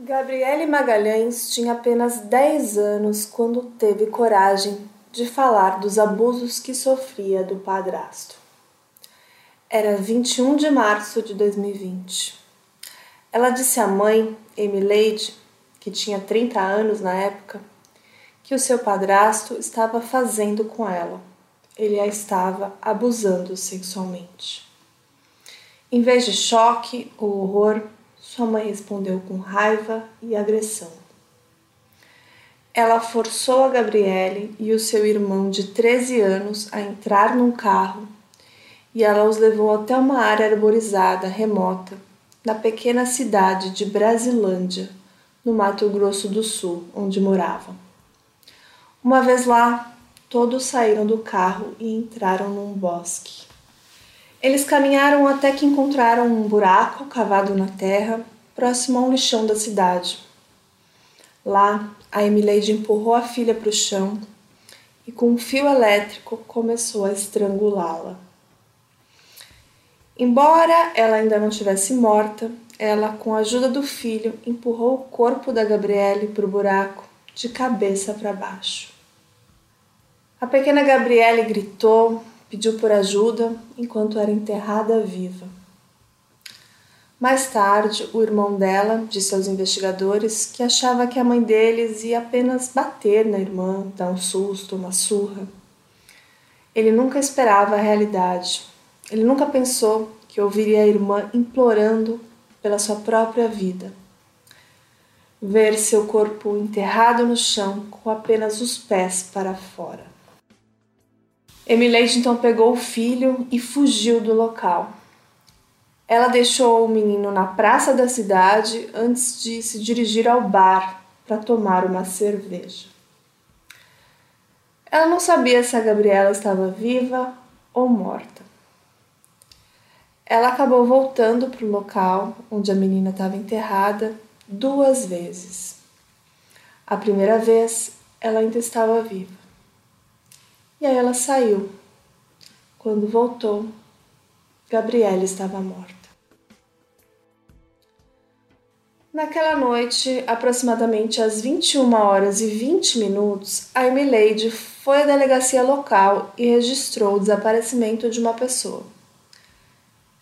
Gabriele Magalhães tinha apenas 10 anos quando teve coragem de falar dos abusos que sofria do padrasto. Era 21 de março de 2020. Ela disse à mãe, Emileide, que tinha 30 anos na época, que o seu padrasto estava fazendo com ela. Ele a estava abusando sexualmente. Em vez de choque ou horror, sua mãe respondeu com raiva e agressão. Ela forçou a Gabriele e o seu irmão de 13 anos a entrar num carro e ela os levou até uma área arborizada remota na pequena cidade de Brasilândia, no Mato Grosso do Sul, onde moravam. Uma vez lá, todos saíram do carro e entraram num bosque. Eles caminharam até que encontraram um buraco cavado na terra, próximo a um lixão da cidade. Lá, a Emileide empurrou a filha para o chão e, com um fio elétrico, começou a estrangulá-la. Embora ela ainda não tivesse morta, ela, com a ajuda do filho, empurrou o corpo da Gabriele para o buraco, de cabeça para baixo. A pequena Gabriele gritou, pediu por ajuda enquanto era enterrada viva. Mais tarde, o irmão dela disse aos investigadores que achava que a mãe deles ia apenas bater na irmã, dar um susto, uma surra. Ele nunca esperava a realidade. Ele nunca pensou que ouviria a irmã implorando pela sua própria vida. Ver seu corpo enterrado no chão com apenas os pés para fora. Emileide então pegou o filho e fugiu do local. Ela deixou o menino na praça da cidade antes de se dirigir ao bar para tomar uma cerveja. Ela não sabia se a Gabriela estava viva ou morta. Ela acabou voltando para o local onde a menina estava enterrada duas vezes. A primeira vez ela ainda estava viva. E aí ela saiu. Quando voltou, Gabriela estava morta. Naquela noite, aproximadamente às 21 horas e 20 minutos, a Emileide foi à delegacia local e registrou o desaparecimento de uma pessoa.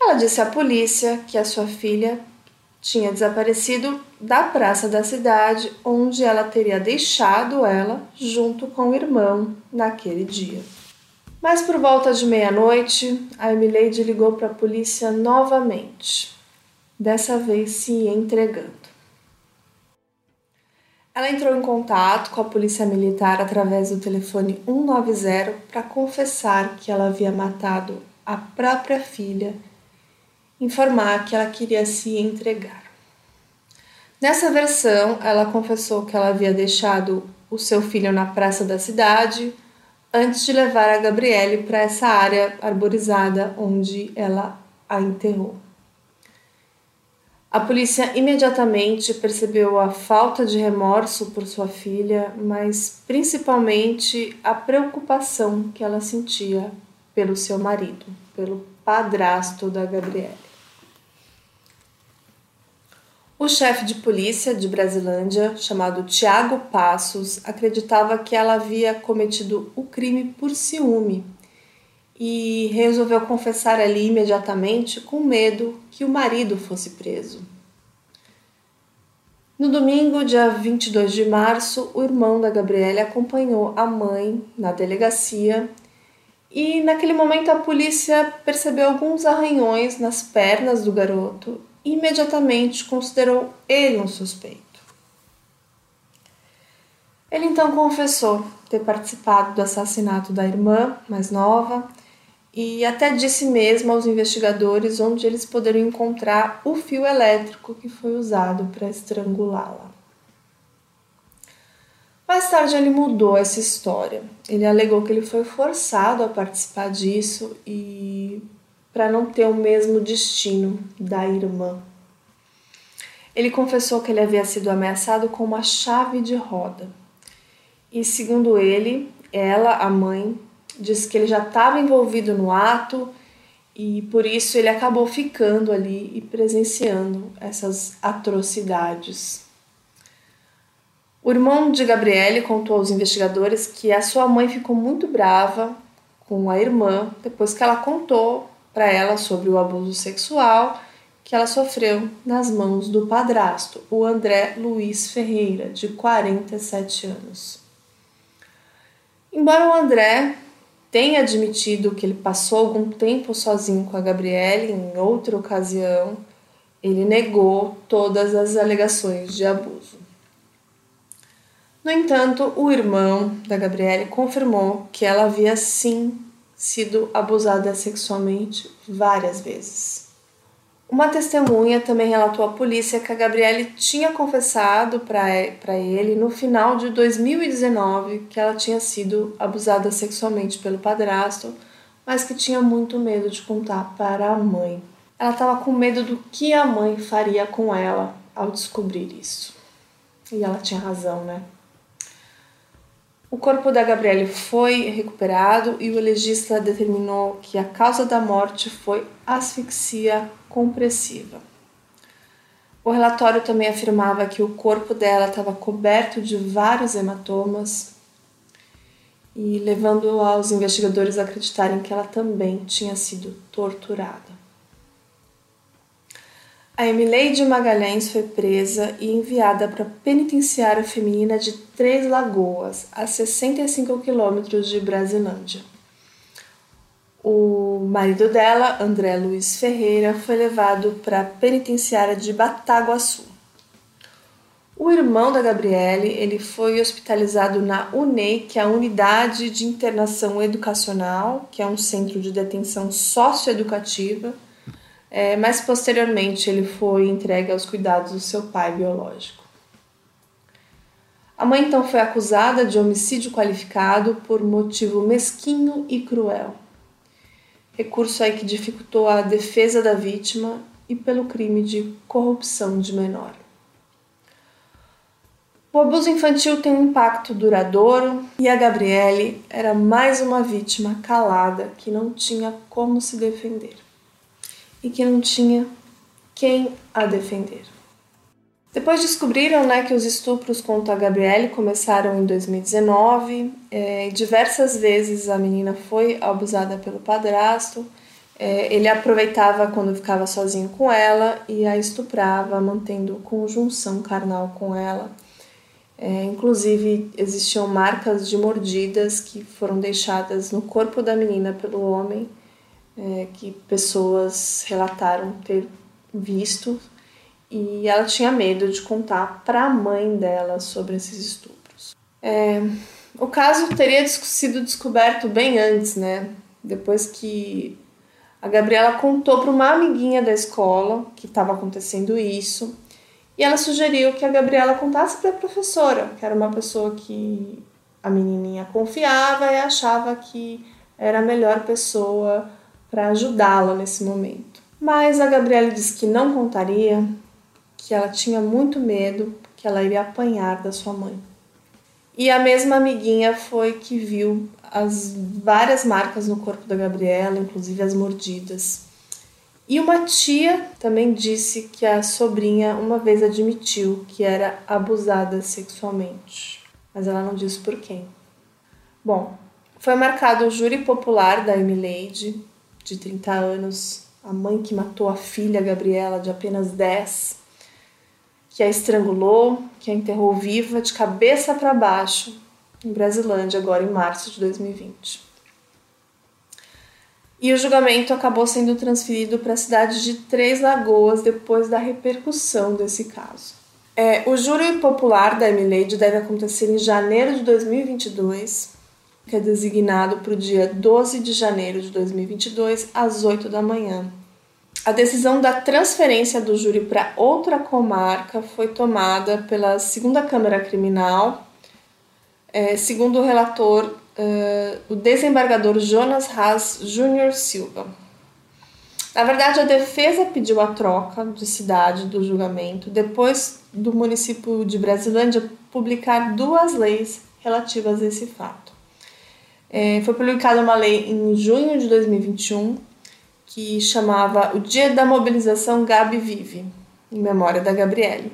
Ela disse à polícia que a sua filha tinha desaparecido da praça da cidade, onde ela teria deixado ela junto com o irmão naquele dia. Mas por volta de meia-noite, a Emileide ligou para a polícia novamente, dessa vez se entregando. Ela entrou em contato com a polícia militar através do telefone 190 para confessar que ela havia matado a própria filha informar que ela queria se entregar. Nessa versão, ela confessou que ela havia deixado o seu filho na praça da cidade antes de levar a Gabriele para essa área arborizada onde ela a enterrou. A polícia imediatamente percebeu a falta de remorso por sua filha, mas principalmente a preocupação que ela sentia pelo seu marido, pelo padrasto da Gabriele. O chefe de polícia de Brasilândia, chamado Tiago Passos, acreditava que ela havia cometido o crime por ciúme e resolveu confessar ali imediatamente com medo que o marido fosse preso. No domingo, dia 22 de março, o irmão da Gabriela acompanhou a mãe na delegacia e naquele momento a polícia percebeu alguns arranhões nas pernas do garoto imediatamente considerou ele um suspeito. Ele então confessou ter participado do assassinato da irmã mais nova e até disse mesmo aos investigadores onde eles poderiam encontrar o fio elétrico que foi usado para estrangulá-la. Mais tarde ele mudou essa história. Ele alegou que ele foi forçado a participar disso e para não ter o mesmo destino da irmã. Ele confessou que ele havia sido ameaçado com uma chave de roda. E segundo ele, ela, a mãe, disse que ele já estava envolvido no ato e por isso ele acabou ficando ali e presenciando essas atrocidades. O irmão de Gabriele contou aos investigadores que a sua mãe ficou muito brava com a irmã depois que ela contou para ela sobre o abuso sexual que ela sofreu nas mãos do padrasto, o André Luiz Ferreira, de 47 anos. Embora o André tenha admitido que ele passou algum tempo sozinho com a Gabriele em outra ocasião, ele negou todas as alegações de abuso. No entanto, o irmão da Gabriele confirmou que ela havia sim sido abusada sexualmente várias vezes. Uma testemunha também relatou à polícia que a Gabriele tinha confessado para ele no final de 2019 que ela tinha sido abusada sexualmente pelo padrasto, mas que tinha muito medo de contar para a mãe. Ela estava com medo do que a mãe faria com ela ao descobrir isso. E ela tinha razão, né? O corpo da Gabriele foi recuperado e o legista determinou que a causa da morte foi asfixia compressiva. O relatório também afirmava que o corpo dela estava coberto de vários hematomas e levando aos investigadores a acreditarem que ela também tinha sido torturada. A Emileide Magalhães foi presa e enviada para a penitenciária feminina de Três Lagoas, a 65 quilômetros de Brasilândia. O marido dela, André Luiz Ferreira, foi levado para a penitenciária de Bataguaçu. O irmão da Gabriele ele foi hospitalizado na UNEI, que é a Unidade de Internação Educacional, que é um centro de detenção socioeducativa é, mas posteriormente ele foi entregue aos cuidados do seu pai biológico. A mãe então foi acusada de homicídio qualificado por motivo mesquinho e cruel. Recurso aí que dificultou a defesa da vítima e pelo crime de corrupção de menor. O abuso infantil tem um impacto duradouro e a Gabriele era mais uma vítima calada que não tinha como se defender e que não tinha quem a defender. Depois descobriram né, que os estupros contra a Gabriele começaram em 2019. É, diversas vezes a menina foi abusada pelo padrasto. É, ele aproveitava quando ficava sozinho com ela e a estuprava, mantendo conjunção carnal com ela. É, inclusive, existiam marcas de mordidas que foram deixadas no corpo da menina pelo homem é, que pessoas relataram ter visto e ela tinha medo de contar para a mãe dela sobre esses estupros. É, o caso teria sido descoberto bem antes, né? Depois que a Gabriela contou para uma amiguinha da escola que estava acontecendo isso e ela sugeriu que a Gabriela contasse para a professora, que era uma pessoa que a menininha confiava e achava que era a melhor pessoa para ajudá-la nesse momento. Mas a Gabriela disse que não contaria, que ela tinha muito medo que ela iria apanhar da sua mãe. E a mesma amiguinha foi que viu as várias marcas no corpo da Gabriela, inclusive as mordidas. E uma tia também disse que a sobrinha uma vez admitiu que era abusada sexualmente, mas ela não disse por quem. Bom, foi marcado o júri popular da Emileide, de 30 anos, a mãe que matou a filha Gabriela, de apenas 10, que a estrangulou, que a enterrou viva de cabeça para baixo em Brasilândia, agora em março de 2020. E o julgamento acabou sendo transferido para a cidade de Três Lagoas depois da repercussão desse caso. É, o júri popular da Emileide deve acontecer em janeiro de 2022 que é designado para o dia 12 de janeiro de 2022, às 8 da manhã. A decisão da transferência do júri para outra comarca foi tomada pela segunda Câmara Criminal, é, segundo o relator, uh, o desembargador Jonas Haas Júnior Silva. Na verdade, a defesa pediu a troca de cidade do julgamento depois do município de Brasilândia publicar duas leis relativas a esse fato. É, foi publicada uma lei em junho de 2021 que chamava o Dia da Mobilização Gabi Vive, em memória da Gabriele.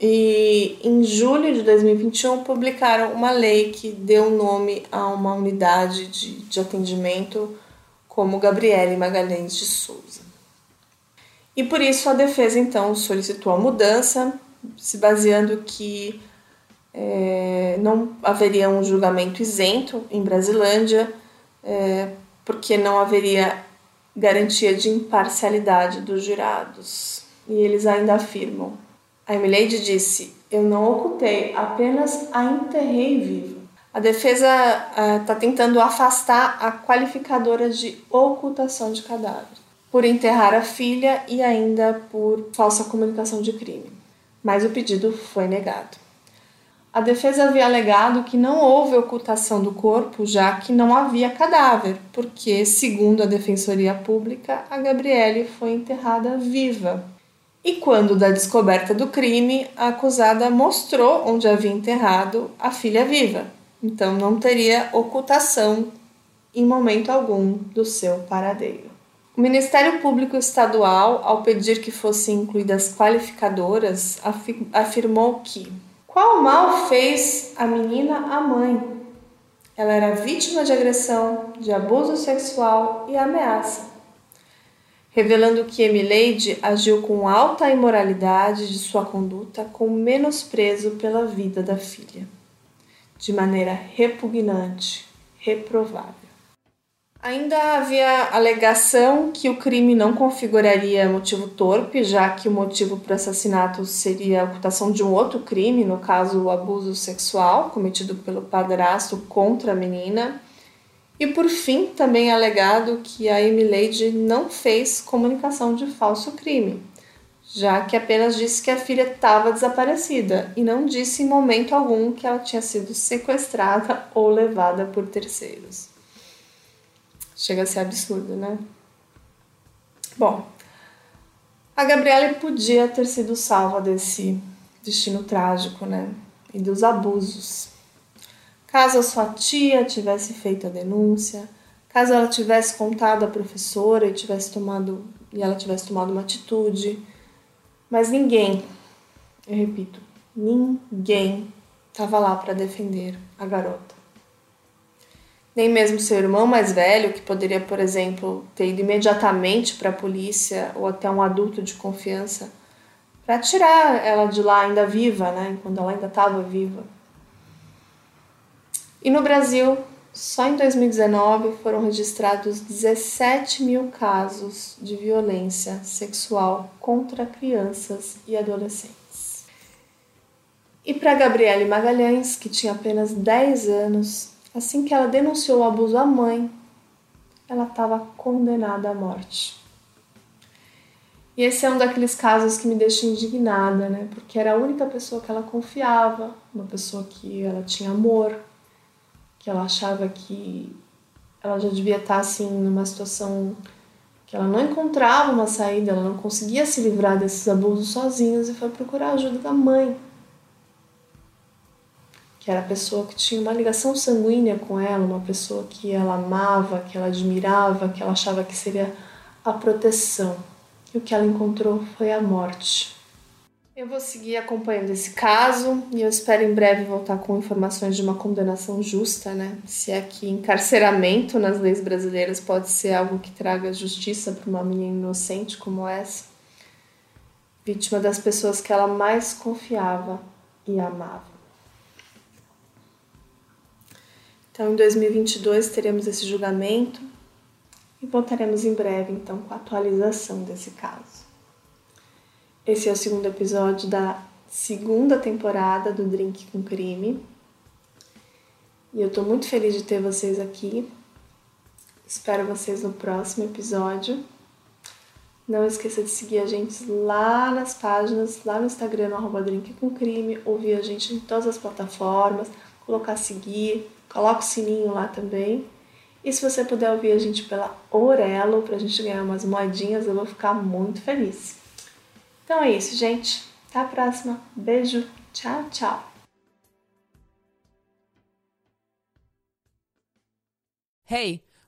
E em julho de 2021 publicaram uma lei que deu nome a uma unidade de, de atendimento como Gabriele Magalhães de Souza. E por isso a defesa então solicitou a mudança, se baseando que é, não haveria um julgamento isento em Brasilândia, é, porque não haveria garantia de imparcialidade dos jurados. E eles ainda afirmam a Emileide disse: Eu não ocultei, apenas a enterrei viva. A defesa está uh, tentando afastar a qualificadora de ocultação de cadáver, por enterrar a filha e ainda por falsa comunicação de crime. Mas o pedido foi negado. A defesa havia alegado que não houve ocultação do corpo, já que não havia cadáver, porque, segundo a Defensoria Pública, a Gabriele foi enterrada viva e quando da descoberta do crime, a acusada mostrou onde havia enterrado a filha viva. Então não teria ocultação em momento algum do seu paradeiro. O Ministério Público Estadual, ao pedir que fossem incluídas qualificadoras, afirmou que qual mal fez a menina à mãe? Ela era vítima de agressão, de abuso sexual e ameaça revelando que Emileide agiu com alta imoralidade de sua conduta, com menosprezo pela vida da filha, de maneira repugnante, reprovável. Ainda havia alegação que o crime não configuraria motivo torpe, já que o motivo para o assassinato seria a ocultação de um outro crime, no caso o abuso sexual cometido pelo padrasto contra a menina e por fim, também é alegado que a Emileide não fez comunicação de falso crime, já que apenas disse que a filha estava desaparecida e não disse em momento algum que ela tinha sido sequestrada ou levada por terceiros. Chega a ser absurdo, né? Bom, a Gabriele podia ter sido salva desse destino trágico, né? E dos abusos Caso a sua tia tivesse feito a denúncia, caso ela tivesse contado à professora e tivesse tomado e ela tivesse tomado uma atitude, mas ninguém, eu repito, ninguém estava lá para defender a garota. Nem mesmo seu irmão mais velho, que poderia, por exemplo, ter ido imediatamente para a polícia ou até um adulto de confiança para tirar ela de lá ainda viva, né, quando ela ainda estava viva. E no Brasil, só em 2019 foram registrados 17 mil casos de violência sexual contra crianças e adolescentes. E para Gabriele Magalhães, que tinha apenas 10 anos, assim que ela denunciou o abuso à mãe, ela estava condenada à morte. E esse é um daqueles casos que me deixa indignada, né? Porque era a única pessoa que ela confiava, uma pessoa que ela tinha amor, que ela achava que ela já devia estar assim numa situação que ela não encontrava uma saída, ela não conseguia se livrar desses abusos sozinhos e foi procurar a ajuda da mãe, que era a pessoa que tinha uma ligação sanguínea com ela, uma pessoa que ela amava, que ela admirava, que ela achava que seria a proteção. E o que ela encontrou foi a morte. Eu vou seguir acompanhando esse caso e eu espero em breve voltar com informações de uma condenação justa, né? Se é que encarceramento nas leis brasileiras pode ser algo que traga justiça para uma menina inocente como essa, vítima das pessoas que ela mais confiava e amava. Então, em 2022 teremos esse julgamento e voltaremos em breve, então, com a atualização desse caso. Esse é o segundo episódio da segunda temporada do Drink com Crime. E eu tô muito feliz de ter vocês aqui. Espero vocês no próximo episódio. Não esqueça de seguir a gente lá nas páginas, lá no Instagram, no arroba Drink com Crime, ouvir a gente em todas as plataformas, colocar seguir, coloca o sininho lá também. E se você puder ouvir a gente pela Orelo, pra gente ganhar umas moedinhas, eu vou ficar muito feliz. Então é isso, gente. Até a próxima. Beijo. Tchau, tchau. Hey.